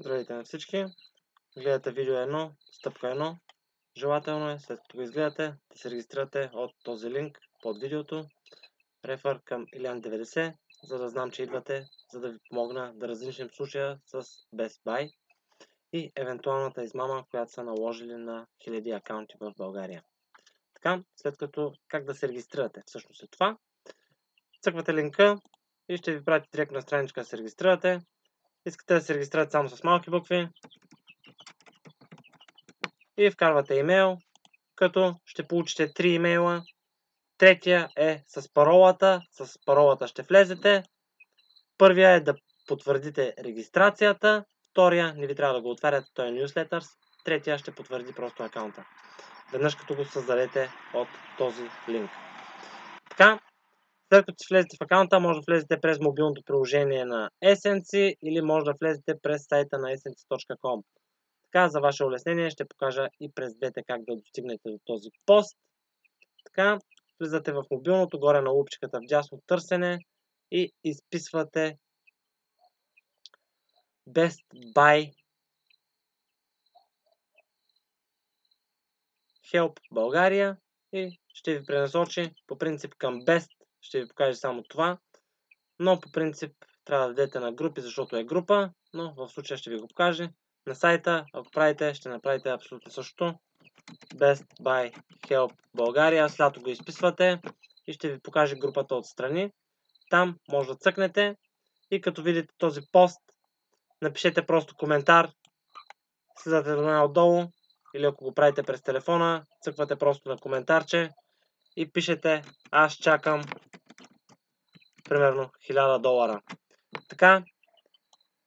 Здравейте на всички! Гледате видео 1, стъпка 1. Желателно е, след като го изгледате, да се регистрирате от този линк под видеото. Рефър към Илян 90, за да знам, че идвате, за да ви помогна да различим случая с Best Buy и евентуалната измама, която са наложили на хиляди акаунти в България. Така, след като как да се регистрирате всъщност е това. Цъквате линка и ще ви прати директно на страничка да се регистрирате. Искате да се регистрирате само с малки букви. И вкарвате имейл, като ще получите 3 имейла. Третия е с паролата. С паролата ще влезете. Първия е да потвърдите регистрацията. Втория не ви трябва да го отваряте, той е Newsletters. Третия ще потвърди просто акаунта. Веднъж като го създадете от този линк. Така, след като влезете в акаунта, може да влезете през мобилното приложение на Essence или може да влезете през сайта на essence.com. Така, за ваше улеснение ще покажа и през двете как да достигнете до този пост. Така, влизате в мобилното, горе на лупчиката в дясно търсене и изписвате Best Buy Help България и ще ви пренасочи по принцип към Best ще ви покаже само това. Но по принцип трябва да дадете на групи, защото е група, но в случая ще ви го покаже. На сайта, ако правите, ще направите абсолютно същото. Best Buy Help България. Слято го изписвате и ще ви покаже групата отстрани. Там може да цъкнете и като видите този пост, напишете просто коментар, слизате до отдолу или ако го правите през телефона, цъквате просто на коментарче и пишете аз чакам примерно 1000 долара. Така.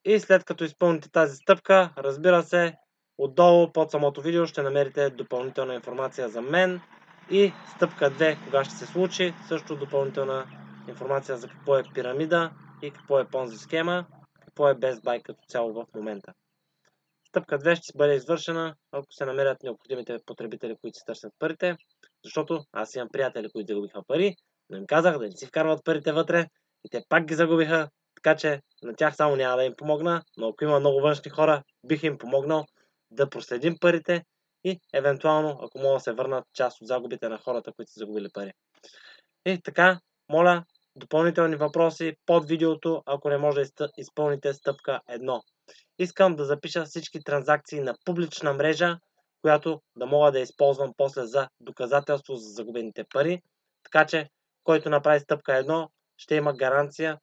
И след като изпълните тази стъпка, разбира се, отдолу под самото видео ще намерите допълнителна информация за мен. И стъпка 2, кога ще се случи, също допълнителна информация за какво е пирамида и какво е понзи схема, какво е Best Buy като цяло в момента. Стъпка 2 ще бъде извършена, ако се намерят необходимите потребители, които си търсят парите, защото аз имам приятели, които загубиха пари, но им казах да не си вкарват парите вътре и те пак ги загубиха, така че на тях само няма да им помогна, но ако има много външни хора, бих им помогнал да проследим парите и евентуално, ако могат да се върнат част от загубите на хората, които са загубили пари. И така, моля, допълнителни въпроси под видеото, ако не може да изпълните стъпка 1. Искам да запиша всички транзакции на публична мрежа, която да мога да използвам после за доказателство за загубените пари. Така че който направи стъпка 1, ще има гаранция,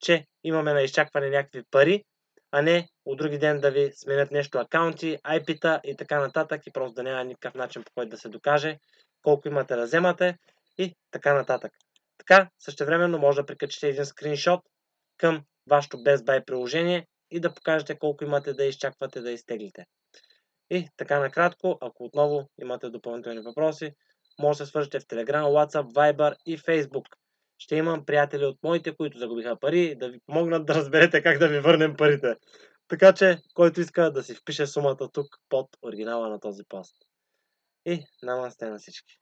че имаме на изчакване някакви пари, а не от други ден да ви сменят нещо акаунти, IP-та и така нататък и просто да няма никакъв начин по който да се докаже колко имате да вземате и така нататък. Така, същевременно може да прикачите един скриншот към вашето Best Buy приложение и да покажете колко имате да изчаквате да изтеглите. И така накратко, ако отново имате допълнителни въпроси, може да се свържете в Telegram, WhatsApp, Viber и Facebook. Ще имам приятели от моите, които загубиха пари, да ви помогнат да разберете как да ви върнем парите. Така че, който иска да си впише сумата тук под оригинала на този пост. И намасте на всички.